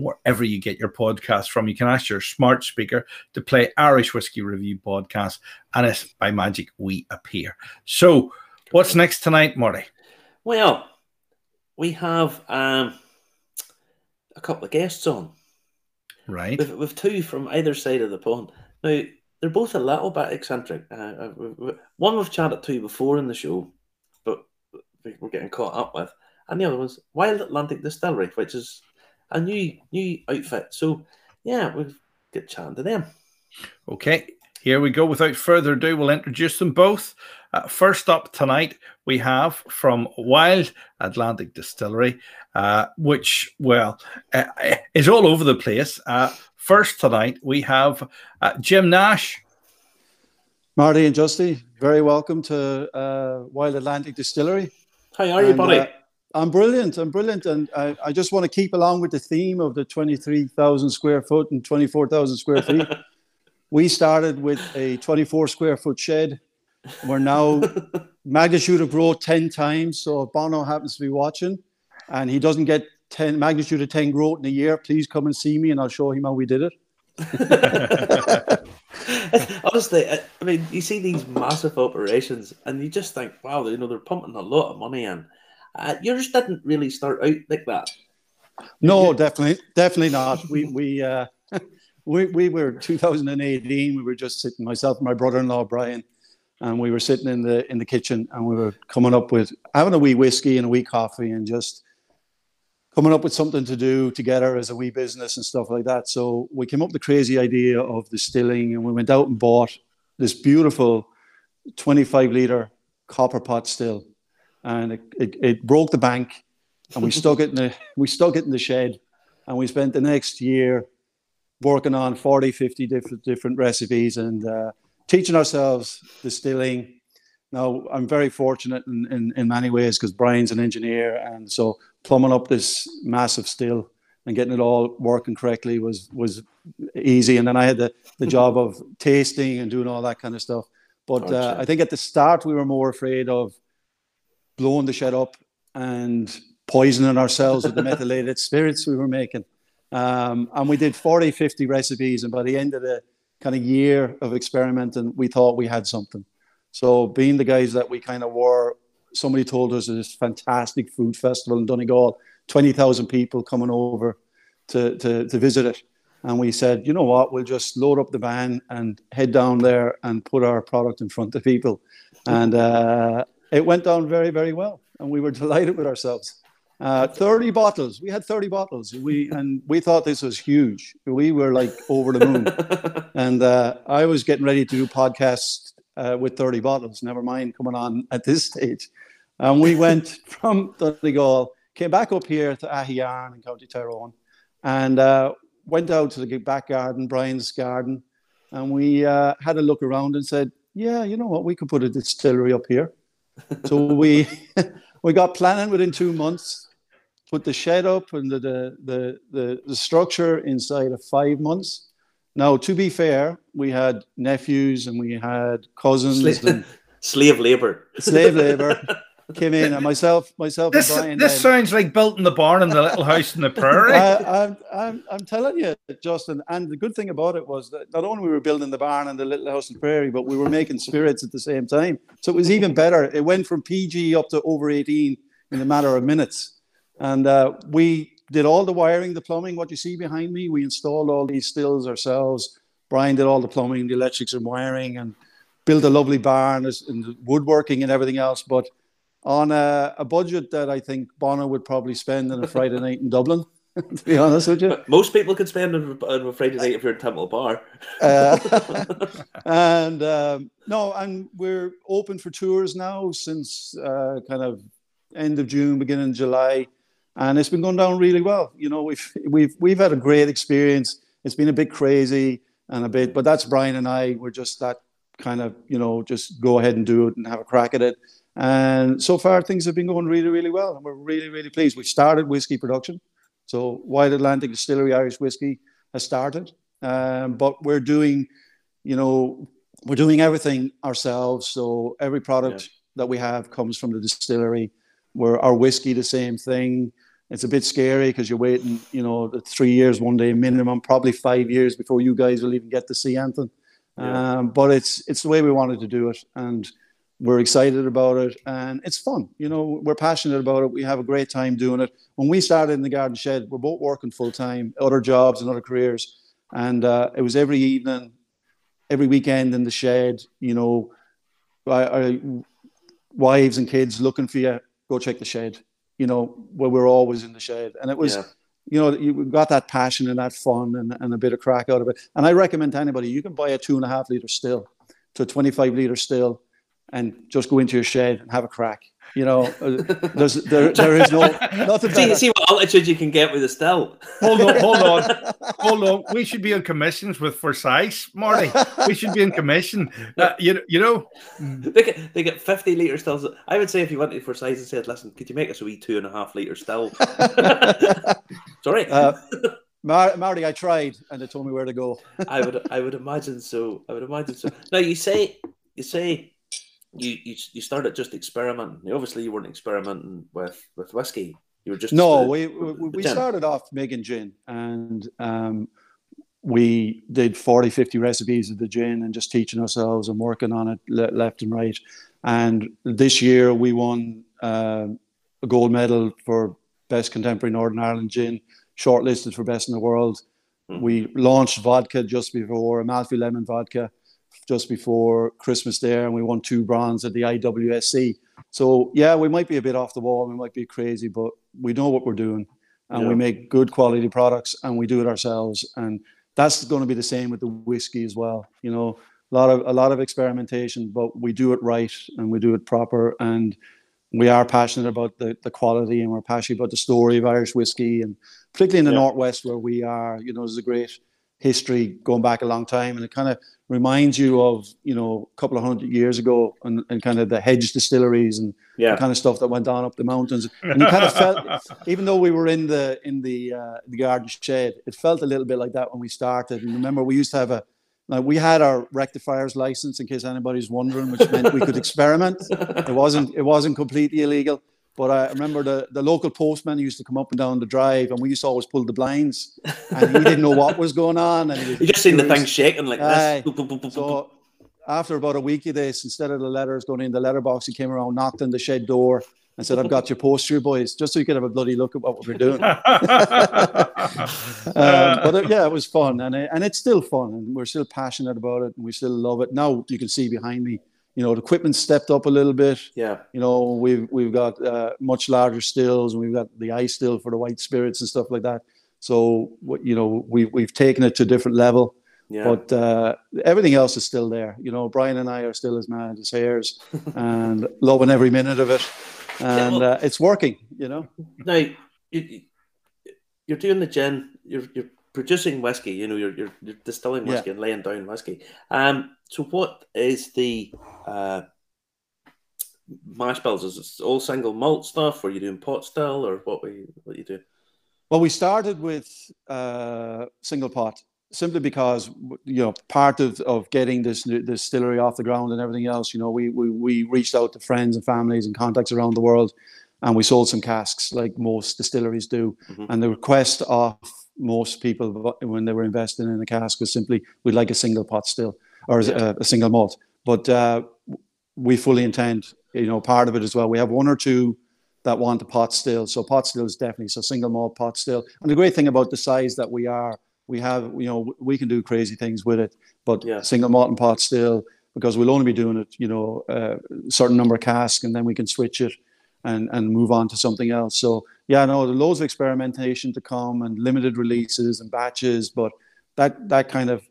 wherever you get your podcast from. You can ask your smart speaker to play Irish Whiskey Review podcast, and it's by magic we appear. So, what's next tonight, Marty? Well, we have um, a couple of guests on. Right. With, with two from either side of the pond. Now, they're both a little bit eccentric. Uh, uh one we've chatted to before in the show, but we're getting caught up with, and the other one's Wild Atlantic Distillery, which is a new new outfit. So yeah, we'll get chatting to them. Okay, here we go. Without further ado, we'll introduce them both. Uh, first up tonight, we have from Wild Atlantic Distillery, uh, which, well, uh, is all over the place. Uh, first tonight, we have uh, Jim Nash. Marty and Justy, very welcome to uh, Wild Atlantic Distillery. How are you, buddy? I'm brilliant. I'm brilliant. And I, I, just want to keep along with the theme of the 23,000 square foot and 24,000 square feet. we started with a 24 square foot shed. We're now magnitude of growth 10 times. So if Bono happens to be watching and he doesn't get 10 magnitude of 10 growth in a year, please come and see me and I'll show him how we did it. Honestly, I mean, you see these massive operations, and you just think, wow, you know, they're pumping a lot of money in. Uh, yours didn't really start out like that. No, definitely, definitely not. We we uh, we we were 2018. We were just sitting, myself and my brother-in-law Brian, and we were sitting in the in the kitchen, and we were coming up with having a wee whiskey and a wee coffee, and just coming up with something to do together as a wee business and stuff like that. So we came up with the crazy idea of distilling, and we went out and bought this beautiful 25 liter copper pot still, and it, it, it broke the bank, and we stuck it in the we stuck it in the shed, and we spent the next year working on 40, 50 different different recipes and uh, teaching ourselves distilling now, I'm very fortunate in, in, in many ways because Brian's an engineer. And so plumbing up this massive still and getting it all working correctly was, was easy. And then I had the, the job of tasting and doing all that kind of stuff. But uh, I think at the start, we were more afraid of blowing the shed up and poisoning ourselves with the methylated spirits we were making. Um, and we did 40, 50 recipes. And by the end of the kind of year of experimenting, we thought we had something. So being the guys that we kind of were, somebody told us this fantastic food festival in Donegal, 20,000 people coming over to, to, to visit it. And we said, you know what, we'll just load up the van and head down there and put our product in front of people. And uh, it went down very, very well. And we were delighted with ourselves. Uh, 30 bottles. We had 30 bottles. We and we thought this was huge. We were like over the moon. and uh, I was getting ready to do podcasts uh, with 30 bottles, never mind coming on at this stage. And we went from Donegal, came back up here to Aghyaran in County Tyrone, and uh, went out to the back garden, Brian's garden, and we uh, had a look around and said, yeah, you know what, we could put a distillery up here. So we we got planning within two months, put the shed up and the, the, the, the, structure inside of five months now, to be fair, we had nephews and we had cousins slave, and slave labor. Slave labor came in, and myself, myself, this, and Brian. This then, sounds like built in the barn in the little house in the prairie. I, I'm, I'm, I'm telling you, Justin. And the good thing about it was that not only we were building the barn and the little house in the prairie, but we were making spirits at the same time. So it was even better. It went from PG up to over 18 in a matter of minutes, and uh, we did all the wiring, the plumbing, what you see behind me. We installed all these stills ourselves. Brian did all the plumbing, the electrics and wiring, and built a lovely barn and woodworking and everything else. But on a, a budget that I think Bono would probably spend on a Friday night in Dublin. to be honest with you, most people could spend on a Friday night if you're in Temple Bar. uh, and um, no, and we're open for tours now since uh, kind of end of June, beginning of July and it's been going down really well. You know, we've we've we've had a great experience. It's been a bit crazy and a bit, but that's Brian and I. We're just that kind of you know just go ahead and do it and have a crack at it. And so far things have been going really really well, and we're really really pleased. We started whiskey production, so Wild Atlantic Distillery Irish Whiskey has started, um, but we're doing, you know, we're doing everything ourselves. So every product yeah. that we have comes from the distillery. We're our whiskey the same thing it's a bit scary because you're waiting, you know, three years, one day minimum, probably five years before you guys will even get to see anything. Yeah. Um, but it's it's the way we wanted to do it, and we're excited about it, and it's fun. You know, we're passionate about it. We have a great time doing it. When we started in the garden shed, we're both working full time, other jobs and other careers, and uh, it was every evening, every weekend in the shed. You know, our wives and kids looking for you. Go check the shed. You know, where we're always in the shed, and it was. Yeah you know, you got that passion and that fun and, and a bit of crack out of it. And I recommend to anybody, you can buy a two and a half liter still to a 25 liter still and just go into your shed and have a crack. You know, uh, there's there, there is no nothing. See, see what altitude you can get with a still. Hold on, hold on, hold on. We should be on commissions with Forsyth, Marty. We should be in commission. Uh, you, you know, they get they get fifty liter stills. I would say if you went to Forsyth and said, "Listen, could you make us a wee two and a half liter still?" Sorry. Uh, Mar- Marty, I tried, and they told me where to go. I would, I would imagine so. I would imagine so. Now you say, you say you, you you started just experimenting. Obviously, you weren't experimenting with with whiskey. You were just no. we we, we started off making gin, and um, we did 40, 50 recipes of the gin, and just teaching ourselves and working on it le- left and right. And this year, we won uh, a gold medal for best contemporary Northern Ireland gin, shortlisted for best in the world. Mm-hmm. We launched vodka just before Amalfi Lemon Vodka just before Christmas there, and we won two bronze at the IWSC. So yeah, we might be a bit off the wall, we might be crazy, but we know what we're doing, and yeah. we make good quality products, and we do it ourselves, and that's going to be the same with the whiskey as well. You know, a lot of a lot of experimentation, but we do it right and we do it proper, and we are passionate about the, the quality and we're passionate about the story of Irish whiskey and particularly in the yeah. northwest where we are, you know, there's a great history going back a long time and it kind of reminds you of you know a couple of hundred years ago and, and kind of the hedge distilleries and yeah. kind of stuff that went on up the mountains. And you kind of felt even though we were in the in the uh, the garden shed it felt a little bit like that when we started. And remember we used to have a like we had our rectifiers license in case anybody's wondering which meant we could experiment. It wasn't it wasn't completely illegal but I remember the, the local postman used to come up and down the drive, and we used to always pull the blinds, and he didn't know what was going on. And you just seen the thing shaking like this. so after about a week of this, instead of the letters going in the letterbox, he came around, knocked on the shed door, and said, "I've got your poster, boys, just so you could have a bloody look at what we're doing." um, but it, yeah, it was fun, and it, and it's still fun, and we're still passionate about it, and we still love it. Now you can see behind me you know the equipment stepped up a little bit. Yeah. You know we've we've got uh, much larger stills and we've got the ice still for the white spirits and stuff like that. So you know we've we've taken it to a different level. Yeah. But uh, everything else is still there. You know, Brian and I are still as mad as hares and loving every minute of it, and yeah, well, uh, it's working. You know. Now you, you're doing the gin. You're you're producing whiskey. You know, you're you're, you're distilling whiskey yeah. and laying down whiskey. Um. So what is the uh, mash bills? Is it all single malt stuff? Or are you doing pot still, or what were you, what you do? Well, we started with uh, single pot simply because you know part of, of getting this distillery off the ground and everything else. You know, we, we we reached out to friends and families and contacts around the world, and we sold some casks like most distilleries do. Mm-hmm. And the request of most people when they were investing in a cask was simply, "We'd like a single pot still." Or a, a single malt. But uh, we fully intend, you know, part of it as well. We have one or two that want a pot still. So pot still is definitely so single malt pot still. And the great thing about the size that we are, we have, you know, we can do crazy things with it. But yeah. single malt and pot still, because we'll only be doing it, you know, a certain number of casks, and then we can switch it and and move on to something else. So yeah, no, there's loads of experimentation to come and limited releases and batches, but that that kind of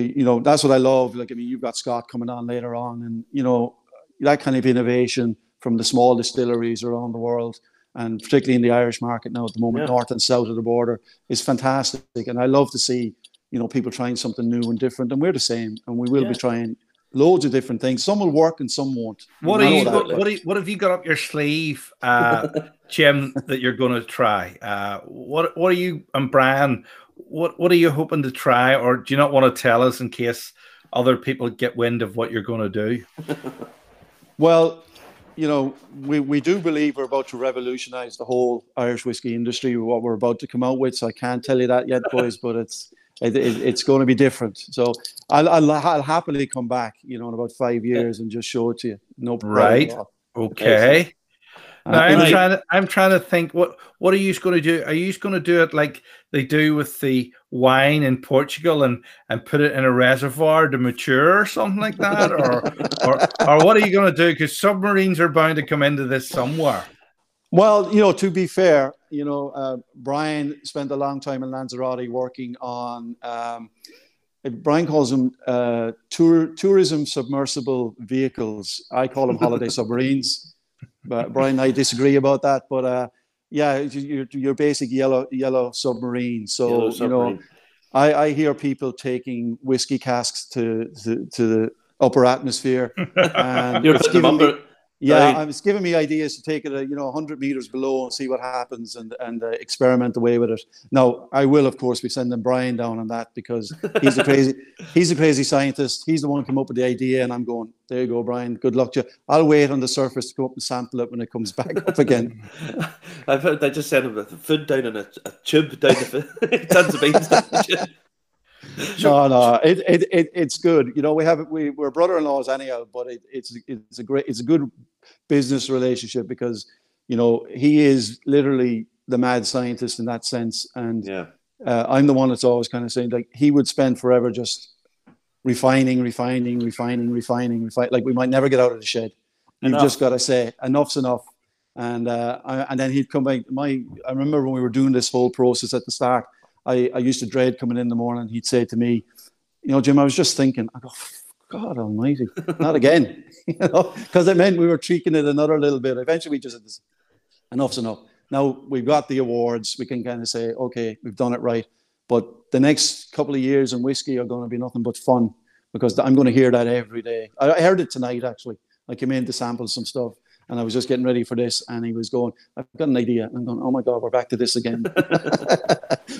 you know that's what I love. Like I mean, you've got Scott coming on later on, and you know that kind of innovation from the small distilleries around the world, and particularly in the Irish market now at the moment, yeah. north and south of the border, is fantastic. And I love to see you know people trying something new and different, and we're the same, and we will yeah. be trying loads of different things. Some will work and some won't. What are you? What, what, you, what have you got up your sleeve, uh, Jim? that you're going to try? Uh, what What are you and Brian? What what are you hoping to try, or do you not want to tell us in case other people get wind of what you're going to do? well, you know, we, we do believe we're about to revolutionize the whole Irish whiskey industry. What we're about to come out with, so I can't tell you that yet, boys. but it's it, it, it's going to be different. So I'll, I'll, I'll happily come back, you know, in about five years and just show it to you. No problem. Right. Okay. I'm right. trying to I'm trying to think what what are you going to do? Are you going to do it like they do with the wine in Portugal and and put it in a reservoir to mature or something like that, or or, or what are you going to do? Because submarines are bound to come into this somewhere. Well, you know, to be fair, you know, uh, Brian spent a long time in Lanzarote working on. Um, Brian calls them uh, tour, tourism submersible vehicles. I call them holiday submarines but Brian and I disagree about that. But uh, yeah, your, your basic yellow yellow submarine. So yellow submarine. you know, I, I hear people taking whiskey casks to to, to the upper atmosphere. And You're putting them under. Me, yeah, right. it's giving me ideas to take it, uh, you know, 100 meters below and see what happens and and uh, experiment away with it. Now, I will, of course, be sending Brian down on that because he's a crazy he's a crazy scientist. He's the one who came up with the idea, and I'm going, there you go, Brian. Good luck to you. I'll wait on the surface to go up and sample it when it comes back up again. I've heard they just send him a food down in a, a tube down the tons of beans no, no, it, it, it, it's good. You know, we have we we're brother-in-laws anyhow, but it, it's it's a great it's a good business relationship because you know he is literally the mad scientist in that sense, and yeah, uh, I'm the one that's always kind of saying like he would spend forever just refining, refining, refining, refining, refining. Like we might never get out of the shed. You've just got to say enough's enough. And uh, I, and then he'd come back. My I remember when we were doing this whole process at the start I, I used to dread coming in the morning. He'd say to me, you know, Jim, I was just thinking, I go, God almighty, not again. you know, because it meant we were tweaking it another little bit. Eventually we just this, enough's enough. Now we've got the awards. We can kind of say, okay, we've done it right. But the next couple of years in whiskey are going to be nothing but fun because I'm going to hear that every day. I heard it tonight, actually. I came in to sample some stuff and I was just getting ready for this, and he was going, "I've got an idea." And I'm going, "Oh my god, we're back to this again."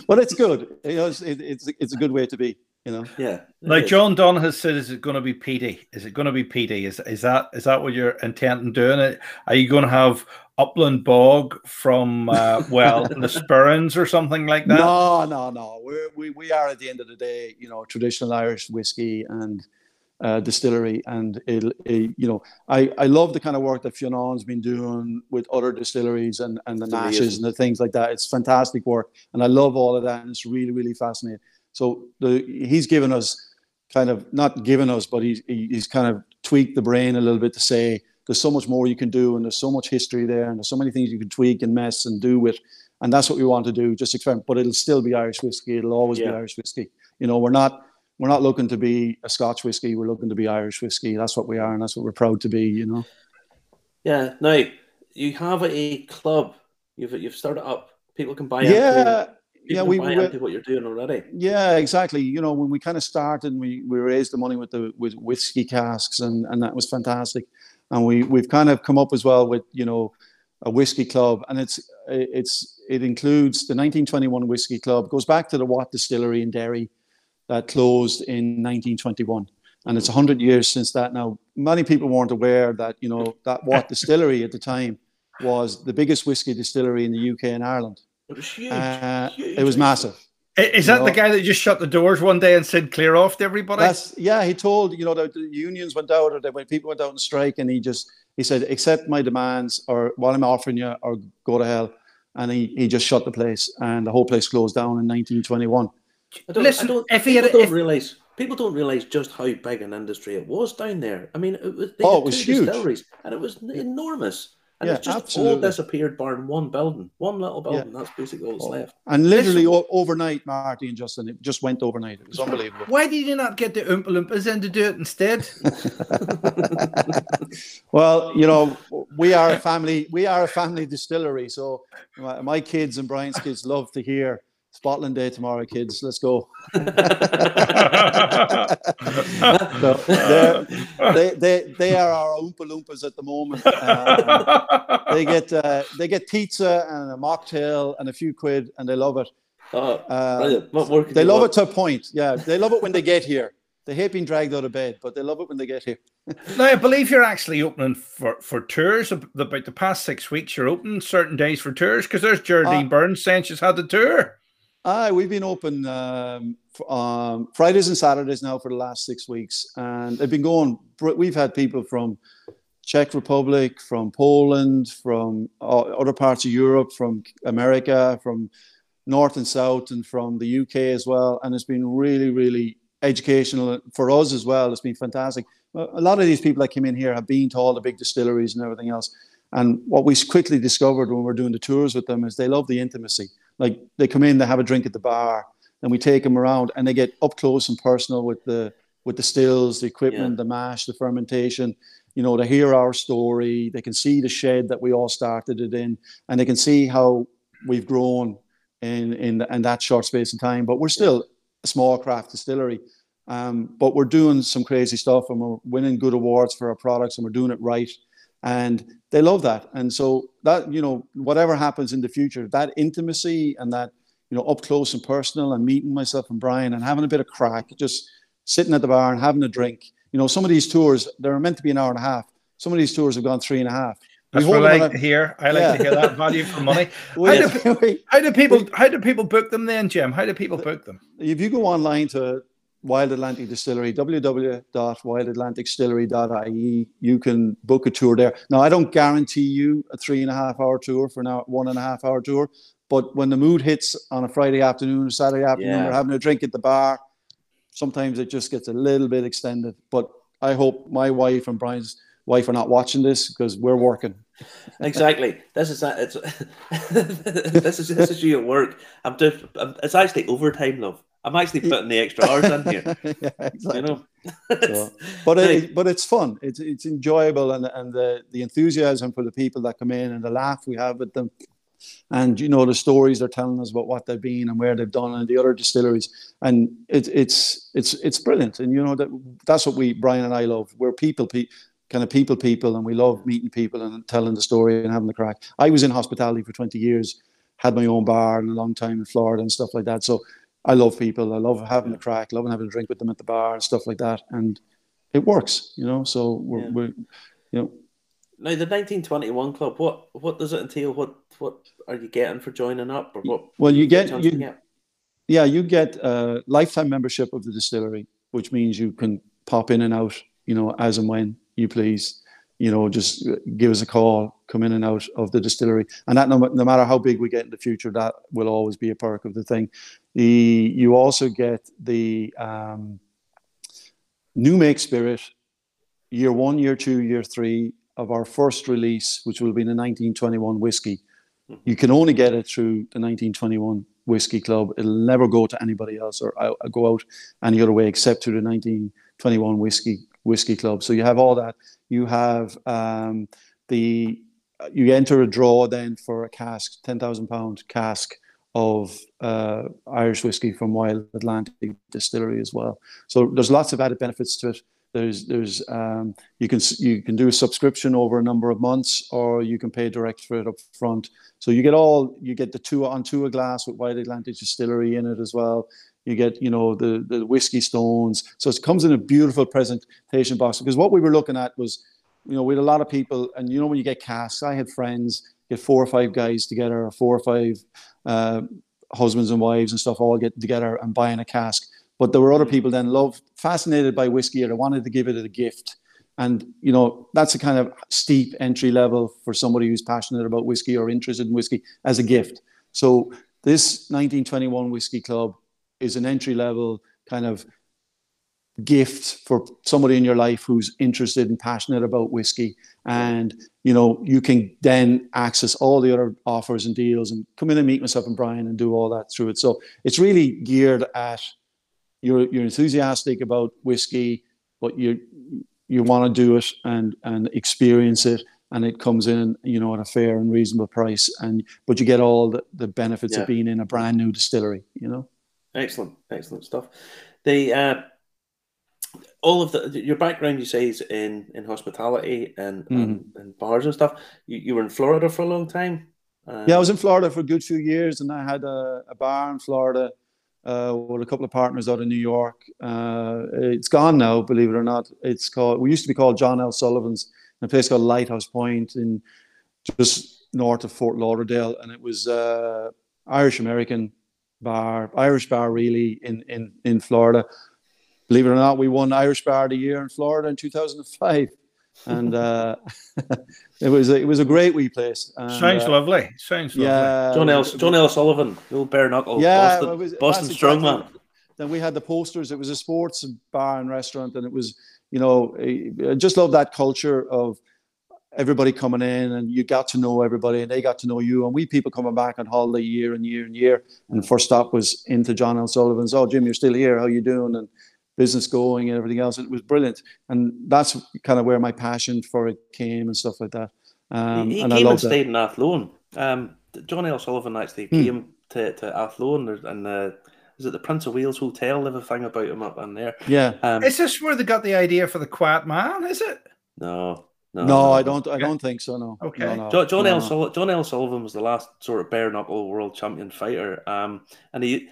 but it's good. You know, it's, it, it's it's a good way to be. You know. Yeah. Like John Dunn has said, is it going to be PD? Is it going to be PD? Is is that is that what you're intending doing? It? Are you going to have upland bog from uh, well the Sperrins or something like that? No, no, no. We're, we we are at the end of the day, you know, traditional Irish whiskey and uh, distillery. And it, it, you know, I, I love the kind of work that Fionnán's been doing with other distilleries and, and the Nashes and the things like that. It's fantastic work. And I love all of that. And it's really, really fascinating. So the, he's given us kind of, not given us, but he's, he's kind of tweaked the brain a little bit to say, there's so much more you can do and there's so much history there and there's so many things you can tweak and mess and do with and that's what we want to do just experiment but it'll still be irish whiskey it'll always yeah. be irish whiskey you know we're not we're not looking to be a Scotch whiskey. We're looking to be Irish whiskey. That's what we are, and that's what we're proud to be. You know. Yeah. Now you have a club. You've you've started up. People can buy. Yeah. Into, yeah, we, buy into what you're doing already. Yeah, exactly. You know, when we kind of started, we we raised the money with the with whiskey casks, and and that was fantastic. And we we've kind of come up as well with you know a whiskey club, and it's it's it includes the 1921 whiskey club. Goes back to the Watt Distillery in Derry that closed in 1921 and it's 100 years since that. Now many people weren't aware that you know that Watt distillery at the time was the biggest whiskey distillery in the uk and ireland. It was huge, uh, huge. it was massive. Is that know? the guy that just shut the doors one day and said clear off to everybody That's, yeah he told you know the, the unions went out or when people went out on strike and he just he said accept my demands or what i'm offering you or go to hell. And he, he just shut the place and the whole place closed down in 1921 I don't, Listen, I don't, if people had, don't if, realize people don't realize just how big an industry it was down there. I mean, it was, oh, it was huge, and it was enormous. And yeah, it's just absolutely. all disappeared, barring one building, one little building. Yeah. That's basically all that's oh. left. And literally o- overnight, Marty and Justin, it just went overnight. It was unbelievable. Why did you not get the Oompa Loompas in to do it instead? well, you know, we are a family. We are a family distillery. So my, my kids and Brian's kids love to hear Spotland Day tomorrow, kids. Let's go. so they, they, they are our Oompa Loompas at the moment. Um, they get uh, they get pizza and a mocktail and a few quid, and they love it. Oh, uh, they love want? it to a point. Yeah, they love it when they get here. they hate being dragged out of bed, but they love it when they get here. now, I believe you're actually opening for, for tours. About the past six weeks, you're opening certain days for tours because there's Geraldine uh, Burns saying she's had the tour. Aye, we've been open um, um, Fridays and Saturdays now for the last six weeks, and they've been going. We've had people from Czech Republic, from Poland, from uh, other parts of Europe, from America, from North and South, and from the UK as well. And it's been really, really educational for us as well. It's been fantastic. A lot of these people that came in here have been to all the big distilleries and everything else. And what we quickly discovered when we we're doing the tours with them is they love the intimacy. Like they come in, they have a drink at the bar, and we take them around, and they get up close and personal with the with the stills, the equipment, yeah. the mash, the fermentation. You know, they hear our story. They can see the shed that we all started it in, and they can see how we've grown in in, in that short space of time. But we're still a small craft distillery. Um, but we're doing some crazy stuff and we're winning good awards for our products and we're doing it right. And they love that. And so that, you know, whatever happens in the future, that intimacy and that, you know, up close and personal and meeting myself and Brian and having a bit of crack, just sitting at the bar and having a drink. You know, some of these tours, they're meant to be an hour and a half. Some of these tours have gone three and a half. That's what I like to hear. I like yeah. to hear that value for money. how, do, how do people how do people book them then, Jim? How do people book them? If you go online to Wild Atlantic Distillery, www.wildatlanticdistillery.ie. You can book a tour there. Now, I don't guarantee you a three and a half hour tour for now, one and a half hour tour. But when the mood hits on a Friday afternoon, Saturday afternoon, yeah. we're having a drink at the bar. Sometimes it just gets a little bit extended. But I hope my wife and Brian's wife are not watching this because we're working. exactly. This is it's this is this is you at work. I'm just it's actually overtime, love. I'm actually putting the extra hours in here. yeah, exactly. You know, so, but it, but it's fun. It's it's enjoyable, and and the the enthusiasm for the people that come in and the laugh we have with them, and you know the stories they're telling us about what they've been and where they've done and the other distilleries, and it's it's it's it's brilliant. And you know that that's what we Brian and I love. We're people, pe- kind of people people, and we love meeting people and telling the story and having the crack. I was in hospitality for 20 years, had my own bar and a long time in Florida and stuff like that. So I love people. I love having a crack, loving having a drink with them at the bar and stuff like that. And it works, you know. So we're, yeah. we're you know. Now the 1921 club, what what does it entail? What what are you getting for joining up, or what? Well, you get you, get? yeah, you get a lifetime membership of the distillery, which means you can pop in and out, you know, as and when you please you know, just give us a call, come in and out of the distillery. And that no, no matter how big we get in the future, that will always be a perk of the thing. The you also get the um, new make spirit, year one, year two, year three of our first release, which will be the 1921 whiskey. You can only get it through the 1921 whiskey club. It'll never go to anybody else or uh, go out any other way except through the 1921 whiskey whiskey club. So you have all that. You have um, the you enter a draw then for a cask, ten thousand pound cask of uh, Irish whiskey from Wild Atlantic Distillery as well. So there's lots of added benefits to it. There's there's um, you can you can do a subscription over a number of months, or you can pay direct for it up front. So you get all you get the two on two a glass with Wild Atlantic Distillery in it as well. You get, you know, the, the whiskey stones. So it comes in a beautiful presentation box. Because what we were looking at was, you know, we had a lot of people, and you know, when you get casks, I had friends get four or five guys together, or four or five uh, husbands and wives and stuff all get together and buying a cask. But there were other people then loved, fascinated by whiskey, or they wanted to give it a gift. And you know that's a kind of steep entry level for somebody who's passionate about whiskey or interested in whiskey as a gift. So this 1921 whiskey club is an entry level kind of gift for somebody in your life who's interested and passionate about whiskey. And you know you can then access all the other offers and deals and come in and meet myself and brian and do all that through it. So it's really geared at you're you're enthusiastic about whiskey but you you want to do it and and experience it. And it comes in you know at a fair and reasonable price. And but you get all the, the benefits yeah. of being in a brand new distillery you know Excellent, excellent stuff. The uh, all of the your background, you say, is in in hospitality and, mm-hmm. and, and, bars and stuff. You, you were in Florida for a long time. Um, yeah, I was in Florida for a good few years, and I had a, a bar in Florida uh, with a couple of partners out of New York. Uh, it's gone now, believe it or not. It's called. We used to be called John L. Sullivan's, in a place called Lighthouse Point in just north of Fort Lauderdale, and it was uh, Irish American bar, Irish bar really in in in Florida. Believe it or not, we won Irish Bar of the Year in Florida in 2005 and uh, it was it was a great wee place. And, Sounds uh, lovely. Sounds lovely. Yeah, John L. John L. Sullivan, the old bare knuckle, Yeah, Boston, it was- Boston strongman. exactly- Then we had the posters. It was a sports bar and restaurant, and it was you know I I just love that culture of everybody coming in and you got to know everybody and they got to know you and we people coming back on holiday year and year and year and the first stop was into John L. Sullivan's oh Jim you're still here how you doing and business going and everything else it was brilliant and that's kind of where my passion for it came and stuff like that um, he he and I came and love that stayed in Athlone. Um, John L. Sullivan actually Hmm. came to, to Athlone and- and uh, is it the Prince of Wales Hotel? They have a thing about him up in there. yeah Um, Is this where they got the idea for the quiet man? Is it? no, no, no I don't I don't think so no Okay. no, no, John, John no, L. no. John L. Sullivan was the last sort of bare knuckle world champion fighter. Um, and he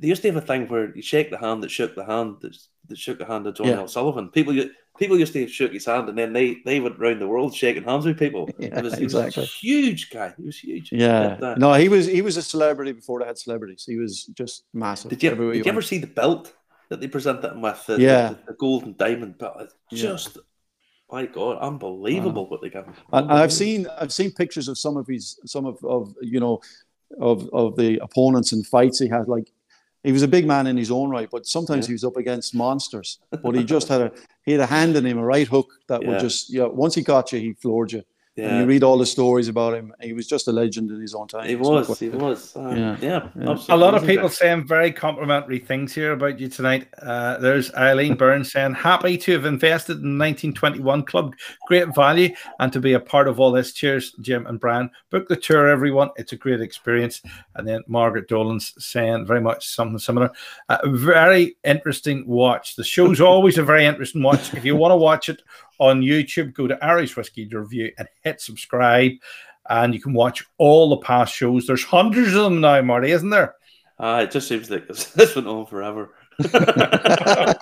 they used to have a thing where you shake the hand that shook the hand that, that shook the hand of John Yeah. L. Sullivan. People people used to shake his hand and then they they went round the world shaking hands with people. Yeah, it was, he exactly. was a huge guy. He was huge. Yeah, But, no, he was he was a celebrity before they had celebrities. He was just massive. Did you, everywhere did you ever see the belt that they presented him with? The, Yeah. the, the gold and diamond belt. Just Yeah. My God, unbelievable what they got. And I've seen I've seen pictures of some of his some of, of you know of of the opponents and fights he had. Like he was a big man in his own right, but sometimes Yeah. he was up against monsters. But he just had a he had a hand in him, a right hook that Yeah. would just yeah. Once he got you, he floored you. And you read all the stories about him. He was just a legend in his own time. He was, quite- he was. Uh, Yeah. yeah, Yeah. absolutely A lot of people guy. saying very complimentary things here about you tonight. Uh, there's Eileen Burns saying, happy to have invested in 1921 club. Great value and to be a part of all this. Cheers, Jim and Brian. Book the tour, everyone. It's a great experience. And then Margaret Dolan's saying very much something similar. Uh, very interesting watch. The show's always a very interesting watch. If you want to watch it on YouTube, go to Irish Whiskey Review and hit subscribe. And you can watch all the past shows. There's hundreds of them now, Marty, isn't there? Ah, it just seems like this, this went on forever.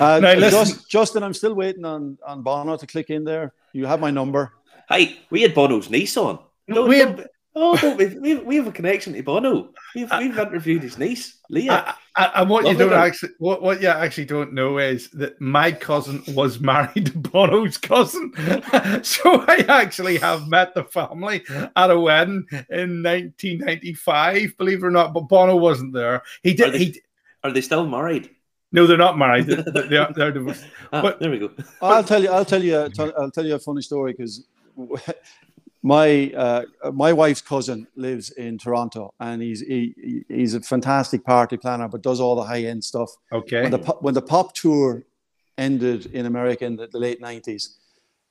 Uh, Now, Just, Justin, I'm still waiting on on Bono to click in there. You have my number. hey, we had Bono's niece on. No, We we had- Oh, don't we, we, we have a connection to Bono. We've, we've interviewed his niece, Leah. I- I- and what you don't man. actually, what, what you actually don't know is that my cousin was married to Bono's cousin, so I actually have met the family at a wedding in 1995. Believe it or not, but Bono wasn't there. He Are did. they- He Are they still married? no, they're not married. They- they- They're, they're divorced. Ah, But- there we go. I'll tell you. I'll tell you. I'll tell you a funny story because my uh, my wife's cousin lives in Toronto, and he's he, he's a fantastic party planner, but does all the high end stuff. Okay. When the pop- when the pop tour ended in America in the, the late nineties,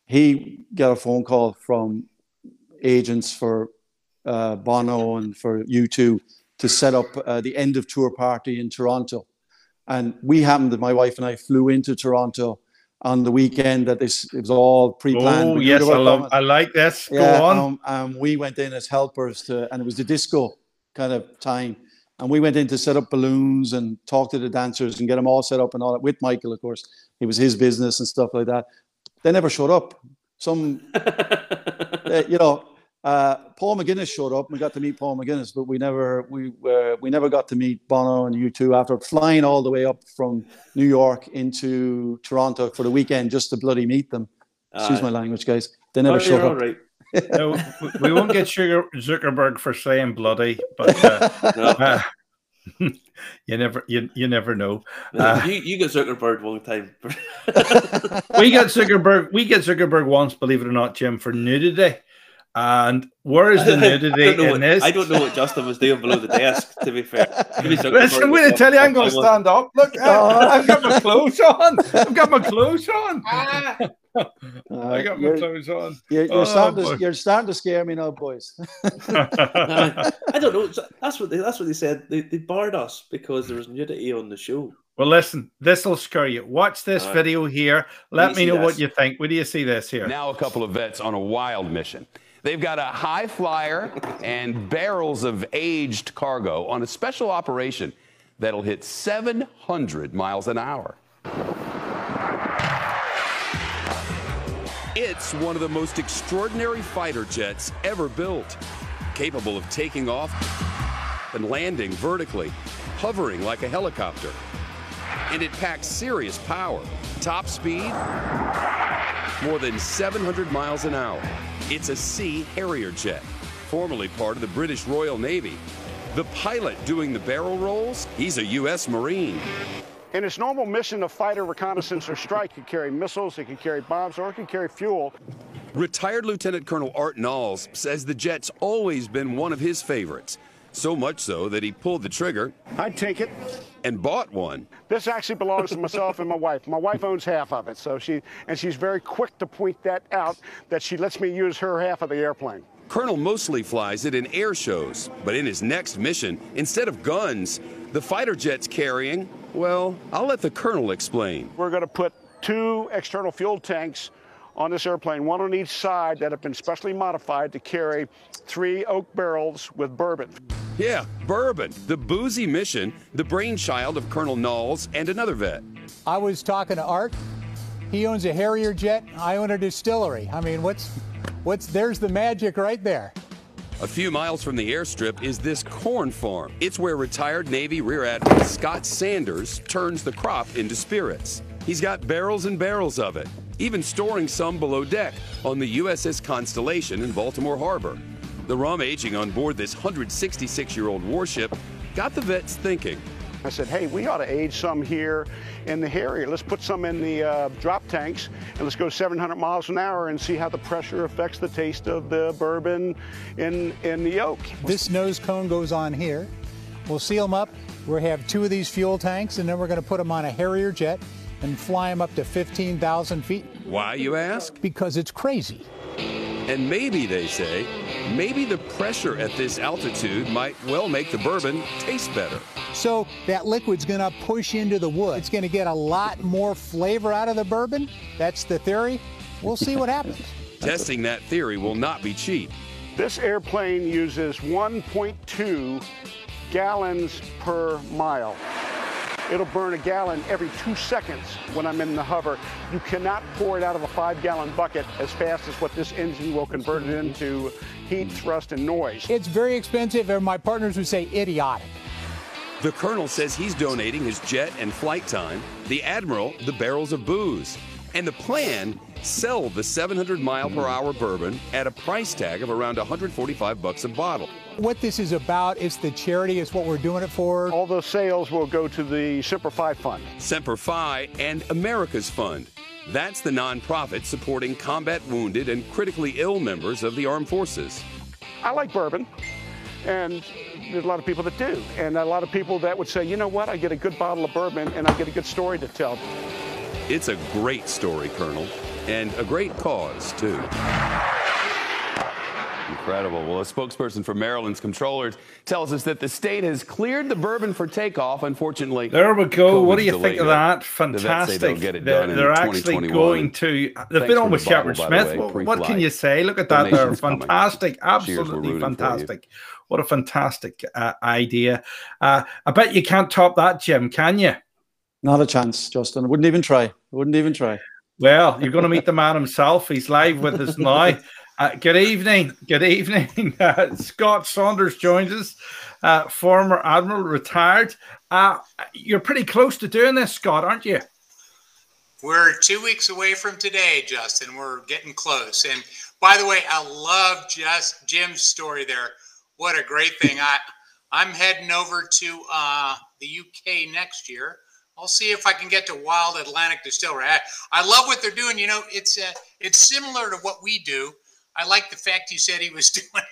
he got a phone call from agents for uh, Bono and for U2 to set up uh, the end of tour party in Toronto. And we happened that my wife and I flew into Toronto on the weekend that this it was all pre-planned. Oh We yes, I love. I like this. Go Yeah, on. Um, um, we went in as helpers to, and it was the disco kind of time. And we went in to set up balloons and talk to the dancers and get them all set up and all that with Michael, of course. It was his business and stuff like that. They never showed up. Some, uh, you know, uh, Paul McGuinness showed up. and We got to meet Paul McGuinness, but we never, we uh, we never got to meet Bono and U2 after flying all the way up from New York into Toronto for the weekend just to bloody meet them. Excuse Aye. my language, guys. They never you're showed up. right. No, we- we won't get Sugar Zuckerberg for saying bloody, but uh, No. uh, you never, you, you never know. Uh, you, you got Zuckerberg one time. we get Zuckerberg. We get Zuckerberg once, believe it or not, Jim, for nudity. And where is the nudity don't in what- this? I don't know what Justin was doing below the desk, to be fair. Listen, I'm going to tell you, I'm going to stand up. Look, I, I've got my clothes on. I've got my clothes on. I Uh, got my clothes on. you're, you're Oh, starting to, you're starting to scare me now, boys. Aye. I don't know. That's what they, that's what they said. They, they barred us because there was nudity on the show. well, listen, this will scare you. Watch this All right. video here. Let me me see know what you think. Where do you see this here? Now, a couple of vets on a wild mission. They've got a high flyer and barrels of aged cargo on a special operation. that'll hit 700 miles an hour. It's one of the most extraordinary fighter jets ever built, capable of taking off and landing vertically, hovering like a helicopter. And it packs serious power, top speed, more than 700 miles an hour. It's a Sea Harrier jet, formerly part of the British Royal Navy. The pilot doing the barrel rolls, he's a U.S. Marine. In its normal mission of fighter reconnaissance or strike, it could carry missiles, it could carry bombs, or it could carry fuel. Retired Lieutenant Colonel Art Knowles says the jet's always been one of his favorites. So much so that he pulled the trigger. I'd take it. And bought one. This actually belongs to myself and my wife. My wife owns half of it, so she and she's very quick to point that out that she lets me use her half of the airplane. Colonel mostly flies it in air shows, but in his next mission, instead of guns, the fighter jet's carrying, well, I'll let the colonel explain. We're going to put two external fuel tanks on this airplane, one on each side that have been specially modified to carry three oak barrels with bourbon. Yeah, bourbon, the boozy mission, the brainchild of Colonel Knowles and another vet. I was talking to Art. He owns a Harrier jet. I own a distillery. I mean, what's, what's, there's the magic right there. A few miles from the airstrip is this corn farm. It's where retired Navy Rear Admiral Scott Sanders turns the crop into spirits. He's got barrels and barrels of it, even storing some below deck on the USS Constellation in Baltimore Harbor. The rum aging on board this 166 year old warship got the vets thinking. I said, hey, we ought to age some here in the Harrier. Let's put some in the uh, drop tanks and let's go 700 miles an hour and see how the pressure affects the taste of the bourbon in, in the oak. This nose cone goes on here. We'll seal them up. We'll have two of these fuel tanks and then we're going to put them on a Harrier jet and fly them up to 15,000 feet. Why, you ask? Because it's crazy. And maybe, they say, maybe the pressure at this altitude might well make the bourbon taste better. So that liquid's going to push into the wood. It's going to get a lot more flavor out of the bourbon. That's the theory. We'll see what happens. Testing that theory will not be cheap. This airplane uses 1.2 gallons per mile. It'll burn a gallon every two seconds when I'm in the hover. You cannot pour it out of a five gallon bucket as fast as what this engine will convert it into heat, thrust, and noise. It's very expensive, and my partners would say idiotic. The colonel says he's donating his jet and flight time, the admiral, the barrels of booze. And the plan sell the 700 mile per hour bourbon at a price tag of around 145 bucks a bottle. What this is about is the charity, is what we're doing it for. All the sales will go to the Semper Fi Fund. Semper Fi and America's Fund. That's the nonprofit supporting combat wounded and critically ill members of the armed forces. I like bourbon, and there's a lot of people that do. And a lot of people that would say, you know what, I get a good bottle of bourbon and I get a good story to tell. It's a great story, Colonel, and a great cause, too. Incredible. Well, a spokesperson for Maryland's controllers tells us that the state has cleared the bourbon for takeoff. Unfortunately, there we go. COVID's what do you think of that? The Fantastic. they'll they're, they're actually going to. They've Thanks been on with bottle, Shepard Smith. way, What- what can you say? Look at that. They're Donations coming. fantastic. Cheers, Absolutely rooting for you. fantastic. What a fantastic uh, idea. Uh, I bet you can't top that, Jim, can you? Not a chance, Justin. I wouldn't even try. I wouldn't even try. Well, you're going to meet the man himself. He's live with us now. Uh, good evening. Good evening. Uh, Scott Saunders joins us, uh, former admiral, retired. Uh, you're pretty close to doing this, Scott, aren't you? We're two weeks away from today, Justin. We're getting close. And by the way, I love just Jim's story there. What a great thing! I I'm heading over to uh, the UK next year. I'll see if I can get to Wild Atlantic Distillery. I, I love what they're doing. You know, it's uh, it's similar to what we do. I like the fact you said he was doing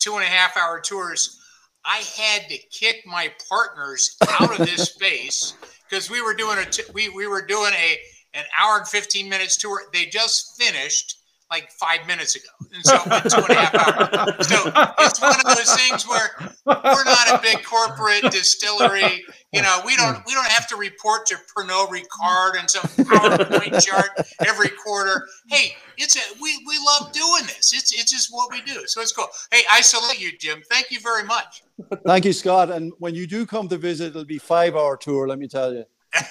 two and a half hour tours. I had to kick my partners out of this space because we were doing a t- we we were doing a an hour and 15 minutes tour. They just finished like five minutes ago. And so two and a half hours. So it's one of those things where we're not a big corporate distillery. You know, we don't we don't have to report to Pernod Ricard and some PowerPoint chart every quarter. Hey, it's a we we love doing this. It's it's just what we do. So it's cool. Hey, I salute you, Jim. Thank you very much. Thank you, Scott. And when you do come to visit, it'll be five hour tour. Let me tell you.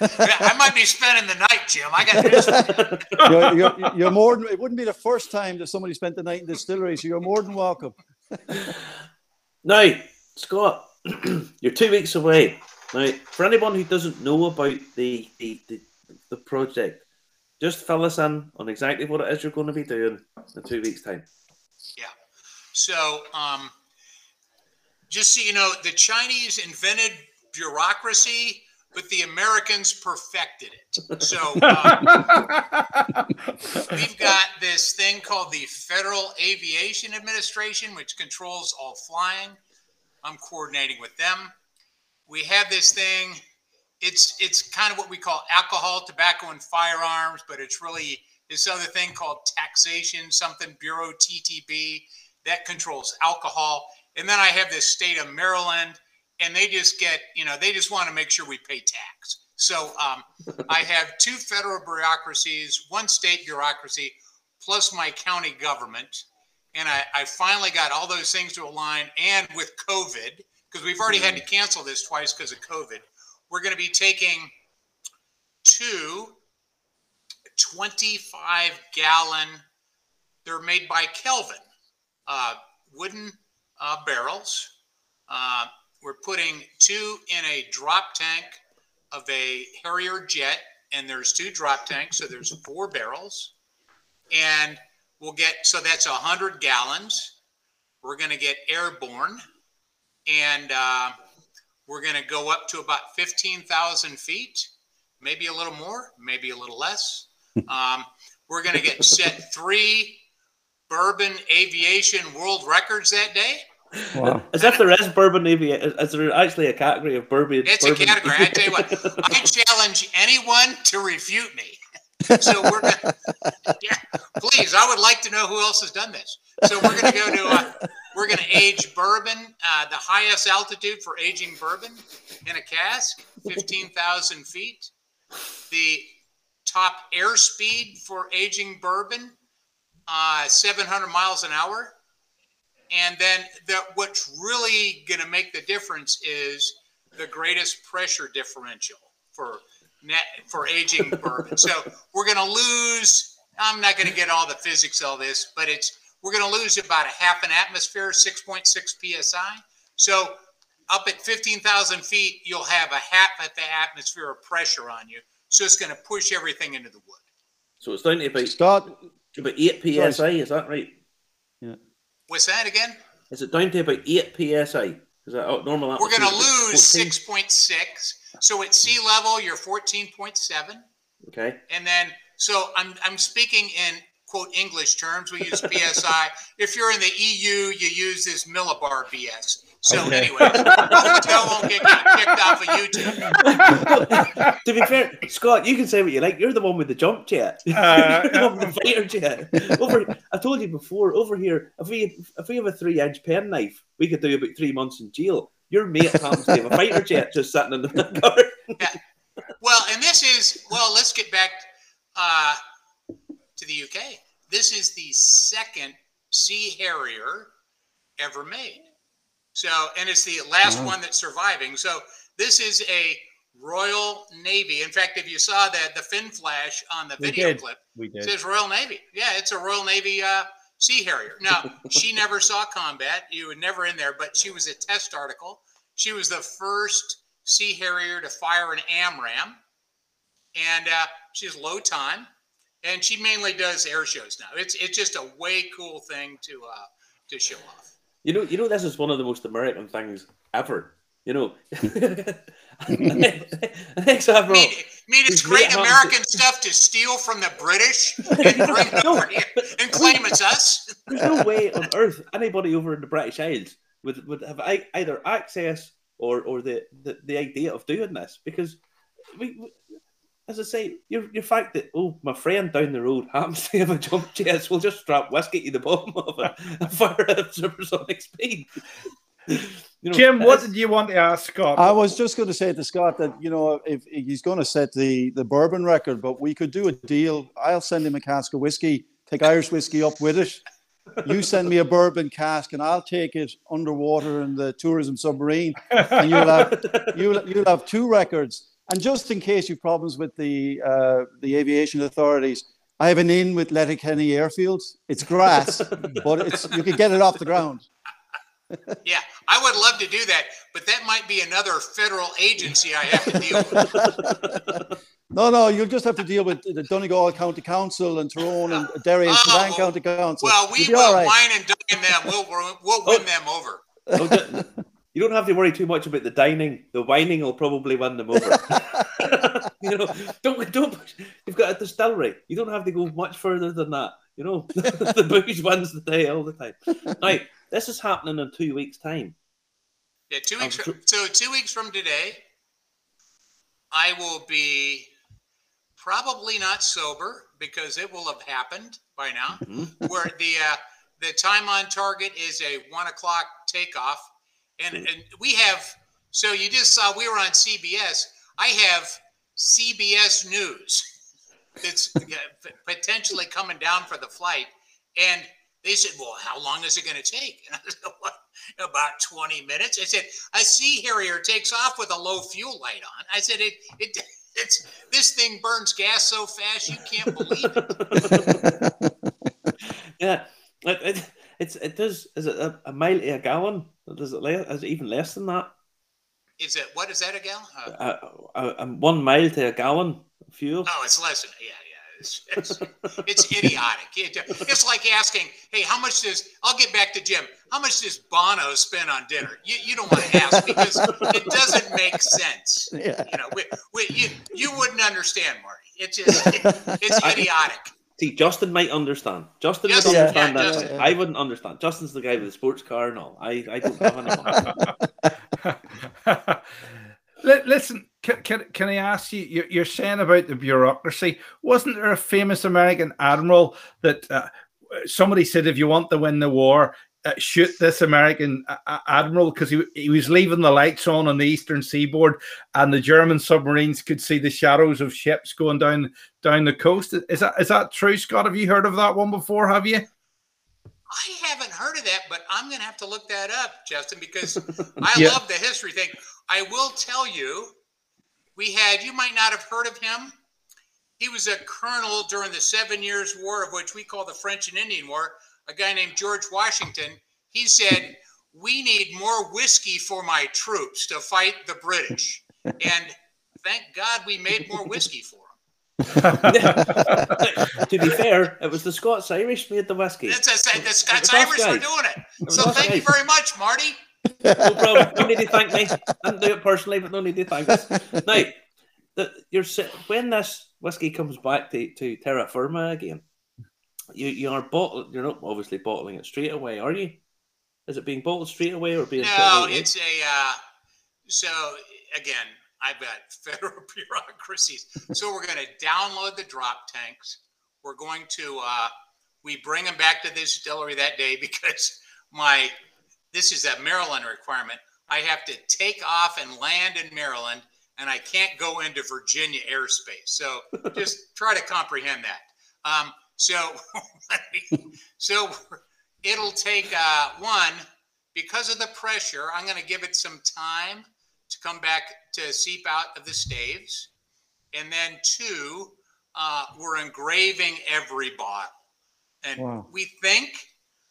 I might be spending the night, Jim. I got this. You're, you're, you're more than it wouldn't be the first time that somebody spent the night in the distillery, so you're more than welcome. Now, Scott, you're two weeks away. Now, for anyone who doesn't know about the, the, the, the project, just fill us in on exactly what it is you're going to be doing in two weeks' time. Yeah. So, um, just so you know, the Chinese invented bureaucracy, but the Americans perfected it. So, um, we've got this thing called the Federal Aviation Administration, which controls all flying. I'm coordinating with them. We have this thing. It's it's kind of what we call alcohol, tobacco, and firearms, but it's really this other thing called taxation, something Bureau TTB that controls alcohol. And then I have this state of Maryland, and they just get, you know, they just want to make sure we pay tax. So um, I have two federal bureaucracies, one state bureaucracy, plus my county government. And I, I finally got all those things to align. And with COVID, because we've already had to cancel this twice because of COVID, we're going to be taking two 25 gallon, they're made by Kelvin, uh, wooden uh, barrels. Uh, we're putting two in a drop tank of a Harrier jet, and there's two drop tanks, so there's four barrels. And we'll get, so that's 100 gallons. We're going to get airborne, and uh, we're going to go up to about 15,000 feet, maybe a little more, maybe a little less. Um, we're going to get set three bourbon aviation world records that day. Wow. As if there is bourbon aviation, is there actually a category of bourbon? It's bourbon a category. I tell you what, I challenge anyone to refute me. So we're gonna, yeah, please. I would like to know who else has done this. So we're going to go to, uh, we're going to age bourbon, uh, the highest altitude for aging bourbon in a cask, fifteen thousand feet. The top airspeed for aging bourbon, uh, seven hundred miles an hour. And then the, what's really going to make the difference is the greatest pressure differential for net for aging bourbon. So we're going to lose. I'm not going to get all the physics of this, but it's we're going to lose about a half an atmosphere, 6.6 psi. So up at 15,000 feet, you'll have a half of the atmosphere of pressure on you. So it's going to push everything into the wood. So it's down to about, Scott, to about 8 psi, is that right? What's that again? Is it down to about 8 psi? Is that oh, normal? We're going to lose 6.6. So at sea level, you're 14.7. Okay. And then, so I'm, I'm speaking in quote English terms. We use PSI. if you're in the EU, you use this millibar BS. So, Okay. anyway, hopefully I won't get kicked off of YouTube. to be fair, Scott, you can say what you like. You're the one with the jump jet. Uh, You're the one with the fighter jet. Over, I told you before. Over here, if we if we have a three inch pen knife, we could do about three months in jail. Your mate happens to have a fighter jet just sitting in the car. Well, and this is, well, let's get back uh, to the UK. This is the second Sea Harrier ever made. So, and it's the last Wow. one that's surviving. So, this is a Royal Navy. In fact, if you saw that the fin flash on the We video did. clip, we it did. says Royal Navy. Yeah, it's a Royal Navy uh, Sea Harrier. Now, she never saw combat. You were never in there, but she was a test article. She was the first Sea Harrier to fire an AMRAAM, and uh, she's low time, and she mainly does air shows now. It's it's just a way cool thing to uh, to show off. You know, you know, this is one of the most American things ever. You know, thanks, I Admiral. mean, I mean, it's It's great Vietnam- American stuff to steal from the British and bring it over here and claim it's us. There's no way on earth anybody over in the British Isles would, would have ei- either access or, or the, the, the idea of doing this because we, we as I say, your your fact that oh my friend down the road happens to have a jump jets, we'll just strap whiskey to the bottom of it and fire at supersonic speed. You know, Jim, what did you want to ask Scott? I was just going to say to Scott that you know if, if he's going to set the the bourbon record, but we could do a deal. I'll send him a cask of whiskey, take Irish whiskey up with it. You send me a bourbon cask, and I'll take it underwater in the tourism submarine, and you'll have you'll, you'll have two records. And just in case you've problems with the uh, the aviation authorities, I have an inn with Letterkenny Airfield. It's grass, but it's you can get it off the ground yeah, I would love to do that, but that might be another federal agency I have to deal with. no, no, you'll just have to deal with the Donegal County Council and Tyrone and Derry and oh, County Council. Well, we will right. wine and dine them. We'll, we'll win oh. them over. You don't have to worry too much about the dining. The whining will probably win them over. you know, don't don't. You've got a distillery. You don't have to go much further than that. You know, the booze wins the day all the time. Right. This is happening in two weeks' time. Yeah, two weeks. From, so two weeks from today, I will be probably not sober because it will have happened by now. Mm-hmm. Where the uh, the time on target is a one o'clock takeoff, and and we have. So you just saw we were on CBS. I have CBS News that's potentially coming down for the flight, and they said, Well, how long is it going to take? And I said, what, About 20 minutes. I said, A Sea Harrier takes off with a low fuel light on. I said, It, it, it's this thing burns gas so fast you can't believe it. yeah, it's it does. Is it a, a mile to a gallon? Does it less? Is it even less than that? Is it what is that a gallon? Uh, uh, uh, one mile to a gallon fuel. Oh, it's less than yeah. It's, it's, it's idiotic. It, it's like asking, hey, how much does, I'll get back to Jim, how much does Bono spend on dinner? You, you don't want to ask because it doesn't make sense. Yeah. You know, we, we, you, you wouldn't understand, Marty. It's just, it, it's idiotic. See, Justin might understand. Justin would understand yeah, that. Justin. I wouldn't understand. Justin's the guy with the sports car and all. I, I don't have any Listen, can, can, can I ask you? You're saying about the bureaucracy. Wasn't there a famous American admiral that uh, somebody said, if you want to win the war, shoot this American uh, admiral because he, he was leaving the lights on on the eastern seaboard, and the German submarines could see the shadows of ships going down down the coast. Is that is that true, Scott? Have you heard of that one before? Have you? I haven't heard of that, but I'm going to have to look that up, Justin, because I yeah. love the history thing. I will tell you, we had, you might not have heard of him. He was a colonel during the Seven Years' War, of which we call the French and Indian War, a guy named George Washington. He said, We need more whiskey for my troops to fight the British. And thank God we made more whiskey for them. to be fair, it was the Scots Irish made the whiskey. It's a, the Scots Irish were doing it. So thank guys. you very much, Marty. No problem. No need to thank me. I didn't do it personally, but no need to thank us. Now, the, you're when this whiskey comes back to, to terra firma again, you you are bottle. You're not obviously bottling it straight away, are you? Is it being bottled straight away or being? No, it's a. Uh, so again, I've got federal bureaucracies. So we're going to download the drop tanks. We're going to uh, we bring them back to the distillery that day because my this is a Maryland requirement. I have to take off and land in Maryland, and I can't go into Virginia airspace. So just try to comprehend that. Um, so so it'll take uh, one because of the pressure. I'm going to give it some time to come back to seep out of the staves. And then two, uh, we're engraving every bottle. And wow. we think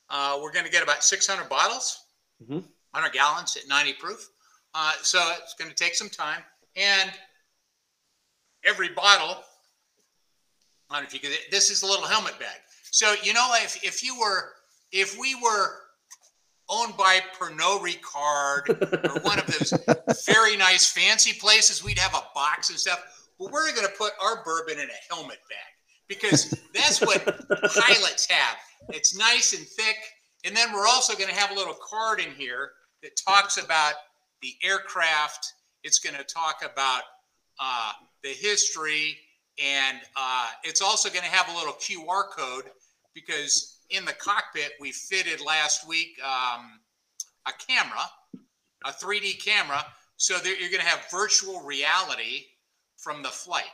uh, we're going to get about 600 bottles, mm-hmm. 100 gallons at 90 proof. Uh, so it's going to take some time. And every bottle, I don't know if you could, this is a little helmet bag. So, you know, if, if you were, if we were owned by Pernod Ricard or one of those very nice fancy places. We'd have a box and stuff. But we're going to put our bourbon in a helmet bag because that's what pilots have. It's nice and thick. And then we're also going to have a little card in here that talks about the aircraft. It's going to talk about uh, the history and uh, it's also going to have a little QR code because in the cockpit we fitted last week um, a camera, a 3D camera, so that you're going to have virtual reality from the flight.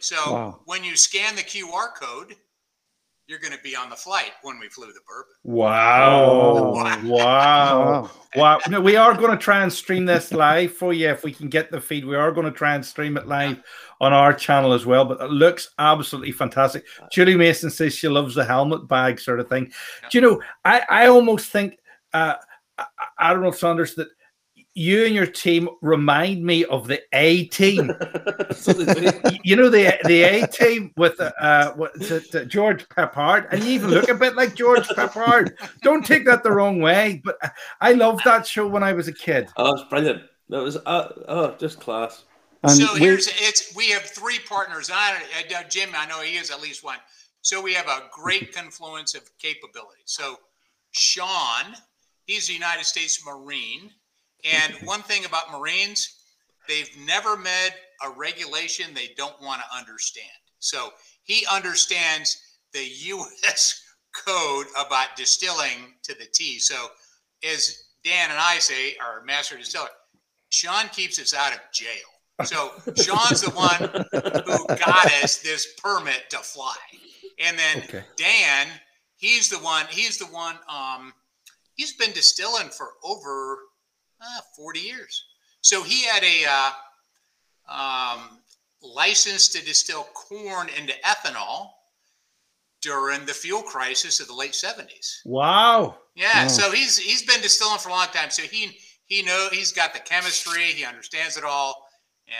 So Wow. when you scan the QR code, you're going to be on the flight when we flew the bourbon. Wow. Wow. Wow. Wow. No, we are going to try and stream this live for you if we can get the feed. We are going to try and stream it live on our channel as well. But it looks absolutely fantastic. Julie Mason says she loves the helmet bag sort of thing. Do you know, I, I almost think, uh, I, I don't know, Saunders, that you and your team remind me of the A team. You know the the A team with uh what is it, uh, George Peppard, and you even look a bit like George Peppard. Don't take that the wrong way, but I loved that show when I was a kid. oh, it's brilliant. That was uh, oh, just class. And so here's it's we have three partners. I, I know Jim, I know he is at least one. So we have a great confluence of capability. So Sean, he's a United States Marine, and one thing about Marines, they've never met a regulation they don't want to understand. So he understands the U.S. code about distilling to the T. So as Dan and I say, our master distiller, Sean keeps us out of jail. So Sean's the one who got us this permit to fly. And then Okay. Dan, he's the one, he's the one, um, he's been distilling for over uh, 40 years. So he had a uh, um, license to distill corn into ethanol during the fuel crisis of the late 70s. Wow. Yeah, Wow. so he's he's been distilling for a long time. So he he know he's got the chemistry, he understands it all,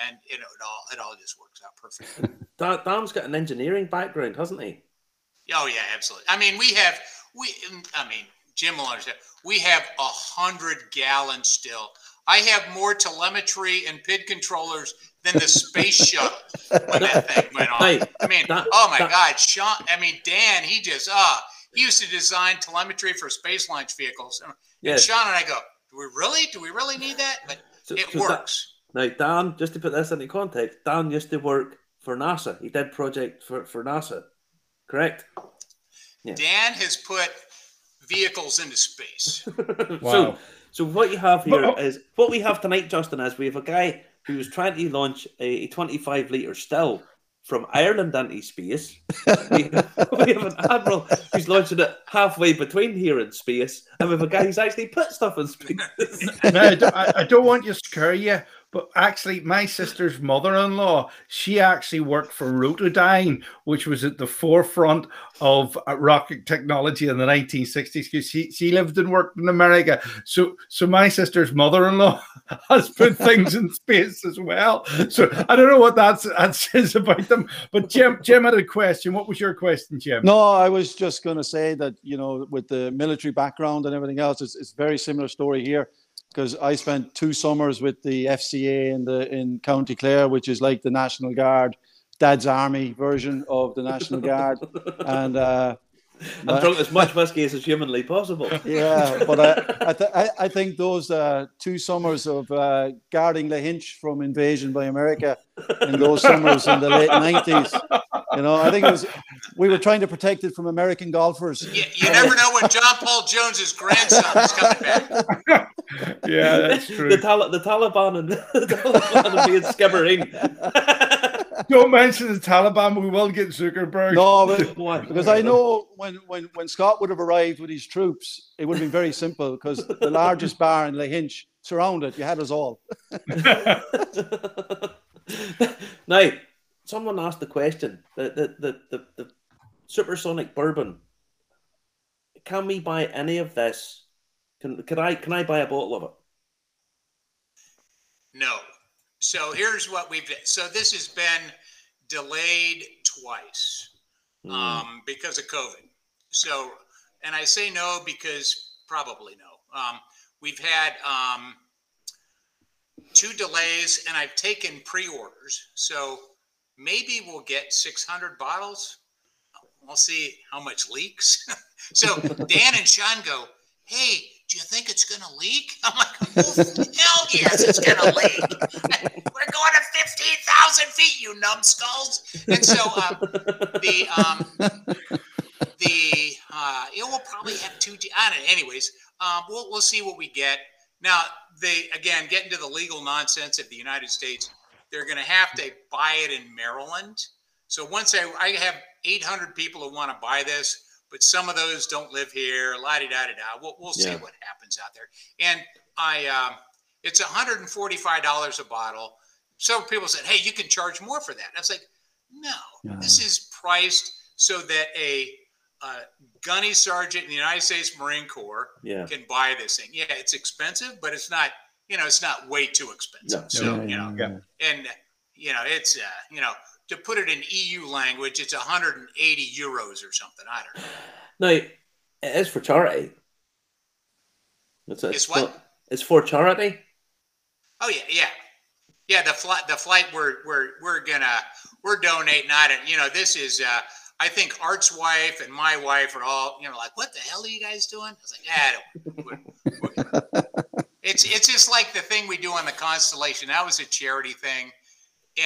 and you know it all it all just works out perfectly. Dan's got an engineering background, hasn't he? oh yeah, absolutely. I mean, we have we I mean Jim will understand. We have a hundred gallons still. I have more telemetry and PID controllers than the space shuttle when that thing went on. Hey, I mean, that- oh my that- God, Sean. I mean, Dan. He just ah, he used to design telemetry for space launch vehicles. And Yes. Sean and I go, do we really? Do we really need that? But So- it so that- works. Now, Dan, just to put this into context, Dan used to work for NASA. He did project for, for NASA, correct? Dan has put vehicles into space. Wow. So, so what you have here is what we have tonight, Justin, is we have a guy who was trying to launch a 25 litre still from Ireland into space. we, we have an admiral who's launching it halfway between here and space, and we have a guy who's actually put stuff in space. No, I don't, I, I don't want to scare you, but actually, my sister's mother-in-law, she actually worked for Rocketdyne, which was at the forefront of uh, rocket technology in the 1960s. 'cause She she lived and worked in America, so so my sister's mother-in-law has put things in space as well. So I don't know what that's that says about them. But Jim Jim had a question. What was your question, Jim? No, I was just going to say that you know, with the military background and everything else, it's it's a very similar story here. Because I spent two summers with the FCA in the in County Clare, which is like the National Guard, Dad's Army version of the National Guard, and uh, I've drunk as much whiskey as is humanly possible. yeah, but I I, th- I I think those uh, two summers of uh, guarding the Hinch from invasion by America in those summers in the late nineties, you know, I think it was we were trying to protect it from American golfers. You, you never know when John Paul Jones's grandson is coming back. Yeah, that's true. The, Tal- the Taliban and the Taliban and being Skibbereen. Don't mention the Taliban. We will get Zuckerberg. No, but, because I know when, when, when Scott would have arrived with his troops, it would have been very simple because the largest bar in Lahinch surrounded, you had us all. now, someone asked the question: the the, the the the supersonic bourbon. Can we buy any of this? Can can I can I buy a bottle of it? No. So here's what we've so this has been delayed twice Hmm. um, because of COVID. So, and I say no because probably no. Um, we've had um, two delays, and I've taken pre-orders. So maybe we'll get 600 bottles. We'll see how much leaks. so Dan and Sean go, "Hey, do you think it's going to leak?" I'm like, "Hell yes, it's going to leak. We're going to 15,000 feet, you numbskulls. And so um, the um, the uh, it will probably have two. I don't know. Anyways, um, we'll we'll see what we get. Now they again get into the legal nonsense of the United States. They're going to have to buy it in Maryland. So once I I have 800 people who want to buy this, but some of those don't live here. La di da da da. We'll we'll see Yeah. what happens out there. And I um, it's 145 dollars a bottle. So people said, "Hey, you can charge more for that." I was like, "No, this is priced so that a, uh gunny sergeant in the United States Marine Corps Yeah. can buy this thing. Yeah, it's expensive, but it's not. You know, it's not way too expensive. No. So Yeah, you know, yeah. and you know, it's uh, you know, to put it in EU language, it's 180 euros or something. I don't know. Now, it is for charity. It's, It's what? For, it's for charity. Oh yeah, yeah, yeah. The flight, the flight. We're we're we're gonna we're donating. I don't. You know, this is. uh I think Art's wife and my wife are all. You know, like, what the hell are you guys doing? I was like, yeah. Don't, it's it's just like the thing we do on the constellation. That was a charity thing.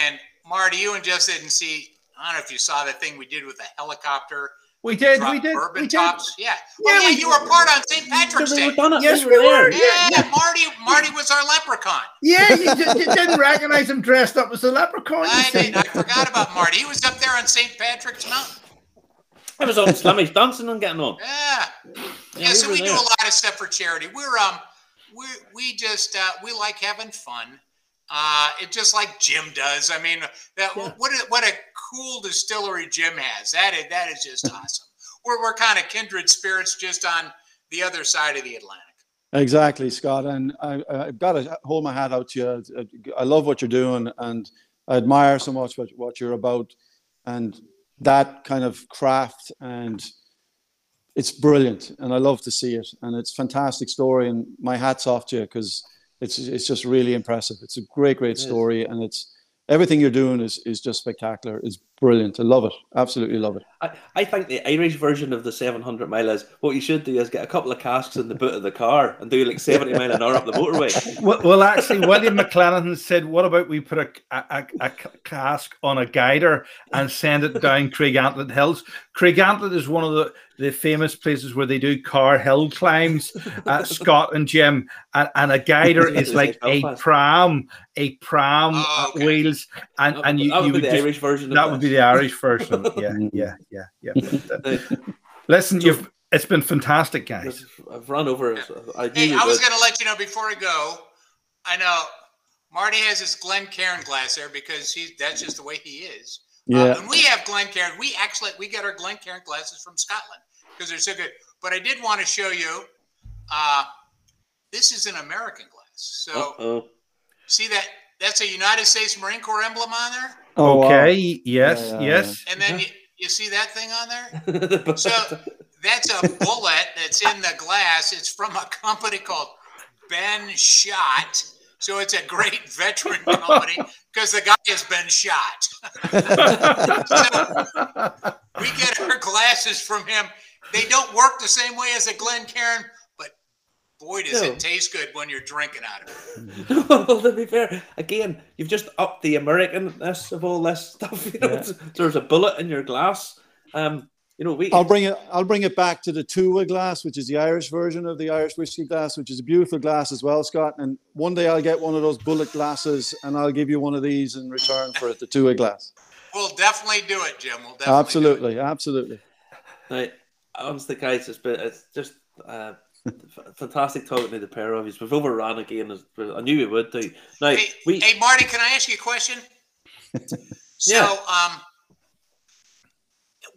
And Marty, you and Jess didn't see. I don't know if you saw the thing we did with the helicopter. We did, we did, we did. tops. Yeah. Yeah, oh yeah, we you were part on St. Patrick's Day. done it. Yes, we were we were. there. Yeah, Yeah, Marty. Marty was our leprechaun. Yeah, you, ju- you didn't recognize him dressed up as a leprechaun. you I see. did. I forgot about Marty. He was up there on St. Patrick's Mountain. I was on Slimmy's dancing and getting on. Yeah. Yeah, Yeah. we so were we do a lot of stuff for charity. We're um, we we just uh, we like having fun. Uh, it just like Jim does. I mean, that Yeah. what a, what a cool distillery Jim has. That is that is just awesome. We're we're kind of kindred spirits, just on the other side of the Atlantic. Exactly, Scott. And I, I've got to hold my hat out to you. I love what you're doing, and I admire so much what, what you're about, and that kind of craft, and it's brilliant, and I love to see it, and it's a fantastic story. And my hats off to you because it's it's just really impressive. It's a great, great is. story, and it's everything you're doing is is just spectacular. It's brilliant. I love it. Absolutely love it. I, I think the Irish version of the 700 mile is what you should do is get a couple of casks in the boot of the car and do like 70 mile an hour up the motorway. Well, well, actually, William McLennan said, "What about we put a, a, a, a cask on a guider and send it down Craigantlet Hills?" Craigantlet is one of the, the famous places where they do car hill climbs. Uh, Scott and Jim, and, and a guider is like a pram, a pram Oh, uh, okay. wheels, and That and would- you, that would you be would the just, Irish version. that of would be the Irish version. Yeah, yeah, yeah, yeah. Now, Listen, you've it's been fantastic, guys. I've, I've run over. I Hey, I was going to let you know before I go. I know Marty has his Glencairn glass there because he that's just the way he is. Uh, Yeah. and we have Glencairn. We actually we get our Glencairn glasses from Scotland because they're so good. But I did want to show you. Uh, this is an American glass. So Uh-oh. see that that's a United States Marine Corps emblem on there, Oh, wow. okay. Yes. Yeah, yeah, yes. and then you, you see that thing on there. So that's a bullet that's in the glass. It's from a company called BenShot. So it's a great veteran company because the guy has been shot. so we get our glasses from him. They don't work the same way as a Glencairn, but boy, does No. it taste good when you're drinking out of it. well, to be fair, again, you've just upped the Americanness of all this stuff. You know, Yeah. there's a bullet in your glass. Um, you know, we. I'll bring it. I'll bring it back to the Tuath glass, which is the Irish version of the Irish whiskey glass, which is a beautiful glass as well, Scott. And one day I'll get one of those bullet glasses, and I'll give you one of these in return for it, the Tuath glass. We'll definitely do it, Jim. We'll definitely do it. Absolutely, absolutely. Now, honestly, guys, it's been it's just uh, fantastic talking to the pair of you. We've overrun again. as- I knew we would do. Now, Hey, we hey, Marty, can I ask you a question? so, Yeah. um,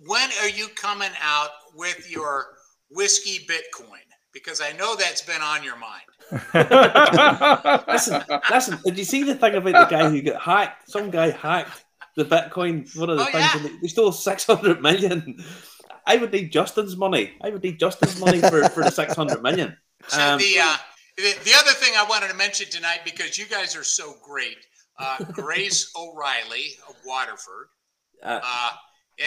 when are you coming out with your whiskey Bitcoin? Because I know that's been on your mind. listen, listen. Did you see the thing about the guy who got hacked? Some guy hacked the Bitcoin. One of the Oh, things, yeah. and they- they stole six hundred million. I would need Justin's money. I would need Justin's money for, for the six hundred million. So Um, the, uh, the the other thing I wanted to mention tonight, because you guys are so great, uh, Grace O'Reilly of Waterford. Uh, Uh,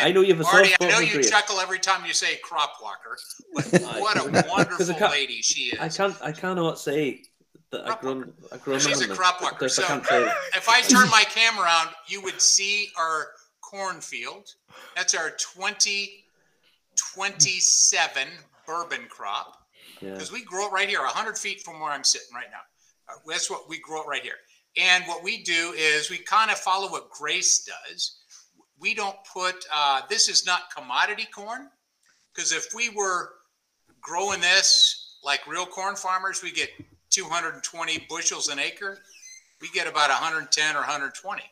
I know you have a Marty. I know you Grace. chuckle every time you say crop walker, but what a wonderful lady she is. I can't. I cannot say agron- agron- She's a crop walker. There's- I So if I turn my camera around, you would see our cornfield. That's our 2027 bourbon crop Yeah. because we grow it right here, 100 feet from where I'm sitting right now. Uh, That's what we grow it right here. And what we do is we kind of follow what Grace does. We don't put, uh, this is not commodity corn because if we were growing this like real corn farmers, we get 220 bushels an acre. We get about 110 or 120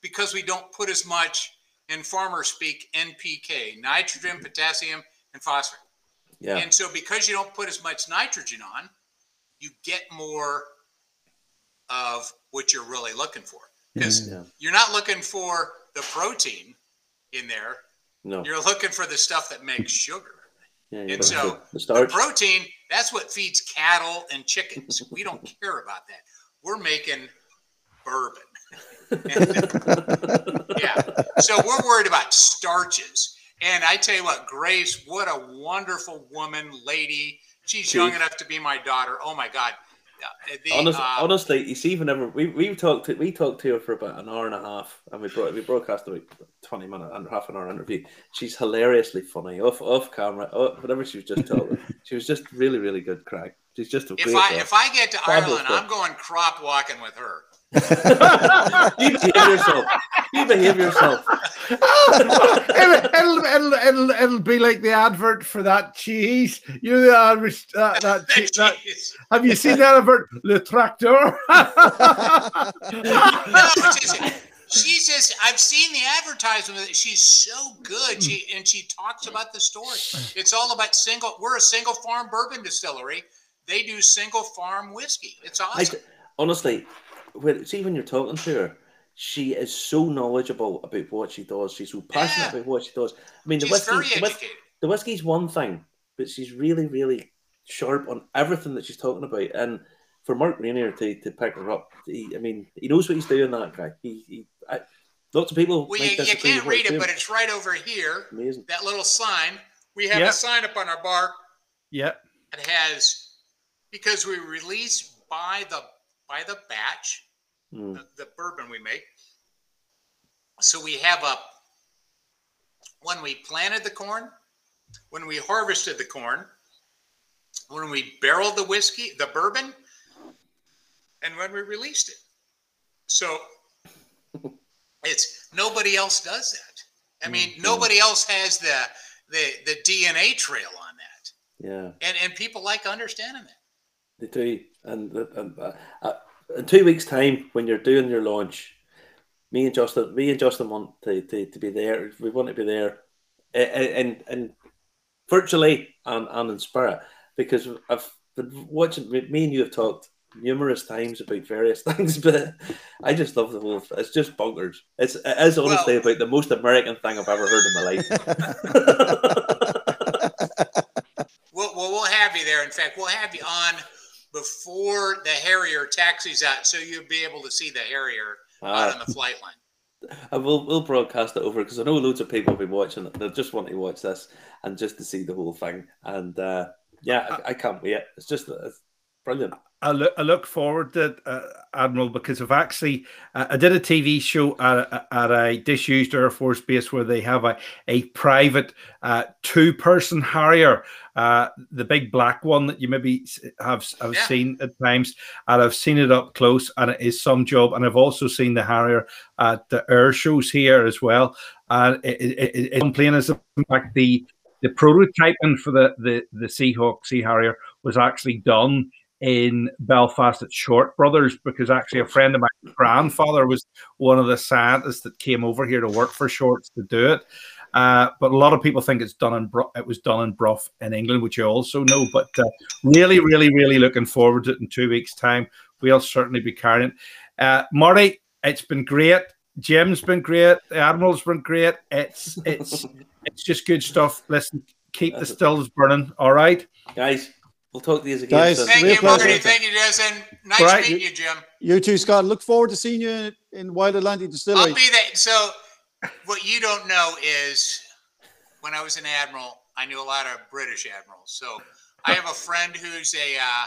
because we don't put as much in farmer speak NPK, nitrogen, potassium, and phosphorus. Yeah. And so because you don't put as much nitrogen on, you get more of what you're really looking for. Because Yeah. you're not looking for the protein in there. No. You're looking for the stuff that makes sugar. Yeah, And so the the protein, that's what feeds cattle and chickens. We don't care about that. We're making bourbon. yeah. So we're worried about starches. And I tell you what, Grace, what a wonderful woman, lady. She's young enough to be my daughter. Oh my God. Uh, The, Honest, uh, honestly, you see, whenever we we talked to we talked to her for about an hour and a half, and we brought we broadcast about twenty minute and half an hour interview. She's hilariously funny off off camera, oh, whatever she was just talking. she was just really really good crack. She's just a if. I girl. if I get to Fabulous Ireland, girl. I'm going crop walking with her. You behave yourself. You behave yourself. it'll, it'll, it'll, it'll, it'll be like the advert for that cheese. You know, the advert, uh, that, che- that, have you seen that advert? Le Tracteur. no, it's just, she's just I've seen the advertisement. She's so good. She and she talks about the story. It's all about single. We're a single farm bourbon distillery. They do single farm whiskey. It's I, awesome. honestly, when, see when you're talking to her, she is so knowledgeable about what she does. She's so passionate Yeah. about what she does. I mean, the whiskey, very the, whis- the whiskey's one thing, but she's really, really sharp on everything that she's talking about. And for Mark Reynier to, to pick her up, he, I mean, he knows what he's doing. That guy. He, he I, lots of people. Well, might you, you can't read it, but it's right over here. amazing. That little sign. We have Yep. a sign up on our bar. Yep. It has because we release by the by the batch Mm. the, the bourbon we make. So we have a when we planted the corn, when we harvested the corn, when we barreled the whiskey, the bourbon, and when we released it. So it's nobody else does that. I mean, Mm-hmm. nobody else has the the the DNA trail on that, Yeah. and and people like understanding that. They do, and, and uh, uh, in two weeks' time, when you're doing your launch, me and Justin, me and Justin want to, to, to be there. We want to be there, and and virtually and, and in spirit, because I've been watching. Me and you have talked numerous times about various things, but I just love the whole. It's just bonkers. It's it is honestly Well- about the most American thing I've ever heard in my life. We'll, well, we'll have you there. In fact, we'll have you on before the Harrier taxis out, so you'll be able to see the Harrier out Ah. on the flight line. And we'll we'll broadcast it over because I know loads of people will be watching it. They just want to watch this and just to see the whole thing. And uh, yeah, I, I can't wait. It's just it's brilliant. I look, I look forward to uh, Admiral because I've actually uh, I did a TV show at, a- at a disused Air Force base where they have a a private uh, two person Harrier, uh, the big black one that you maybe have have Yeah. seen at times, and I've seen it up close, and it is some job. And I've also seen the Harrier at the air shows here as well, and it, it, it, it's plain as fact the the prototyping for the the the Seahawk Sea Harrier was actually done in Belfast at Short Brothers because actually a friend of my grandfather was one of the scientists that came over here to work for Shorts to do it. Uh, but a lot of people think it's done in Bro- it was done in Brough in England, which you also know. But uh, really, really, really looking forward to it in two weeks' time. We'll certainly be carrying it. Uh, Marty, it's been great. Jim's been great. The Admiral's been great. It's it's it's just good stuff. Listen, keep the stills burning. All right. Guys, we'll talk to you again. Guys, soon. Thank Real you, Marty. Thank you, Jason. Nice Right. meeting you, Jim. You too, Scott. Look forward to seeing you in Wild Atlantic Distillery. I'll be there. So, what you don't know is when I was an admiral, I knew a lot of British admirals. So, I have a friend who's a uh,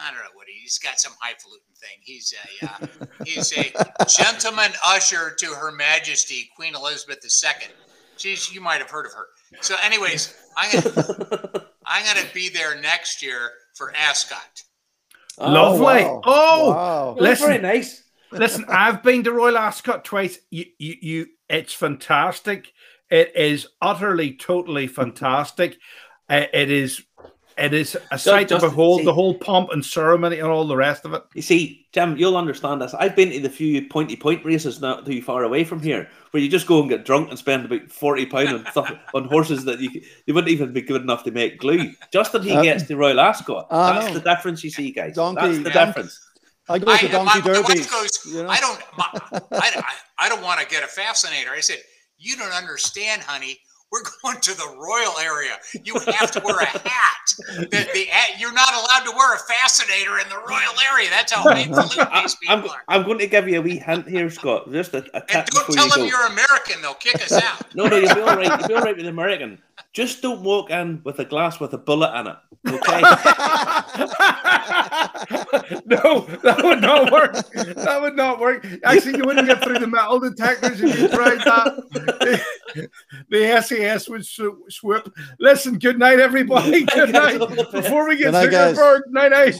I don't know what he, he's got some highfalutin thing. He's a uh, he's a gentleman usher to Her Majesty Queen Elizabeth II. She's you might have heard of her. So, anyways, I'm gonna I'm gonna be there next year for Ascot. Lovely. wow. Oh, Wow. That's very listen, nice. listen. I've been to Royal Ascot twice. You, you, you. It's fantastic. It is utterly, totally fantastic. Uh, it is. It is a sight to just- behold. see- the whole pomp and ceremony and all the rest of it. You see, Jim, you'll understand this. I've been to the few pointy point races not too far away from here, where you just go and get drunk and spend about forty pound on stuff on horses that you you wouldn't even be good enough to make glue. Just that he Uh, gets the Royal Ascot. I That's know. the difference you see, guys. Donkey- That's the donkey- difference. I go to I, Donkey my, my Derby. wife goes, you know? I don't, my, I, I, I don't want to get a fascinator. I said, you don't understand, honey. We're going to the royal area. You have to wear a hat. The, the, you're not allowed to wear a fascinator in the royal area. That's how highfalutin these I'm, people are. I'm going to give you a wee hint here, Scott. Just a, a And don't tell you them go. you're American. They'll kick us out. No, no, you'll be all right. You'll be all right with the American. Just don't walk in with a glass with a bullet in it. Okay. no, that would not work. That would not work. Actually, you wouldn't get through the metal detectors if you tried that. the SAS would sw- swoop. Listen, good night, everybody. Good night. Before we get guys. Zuckerberg, night night.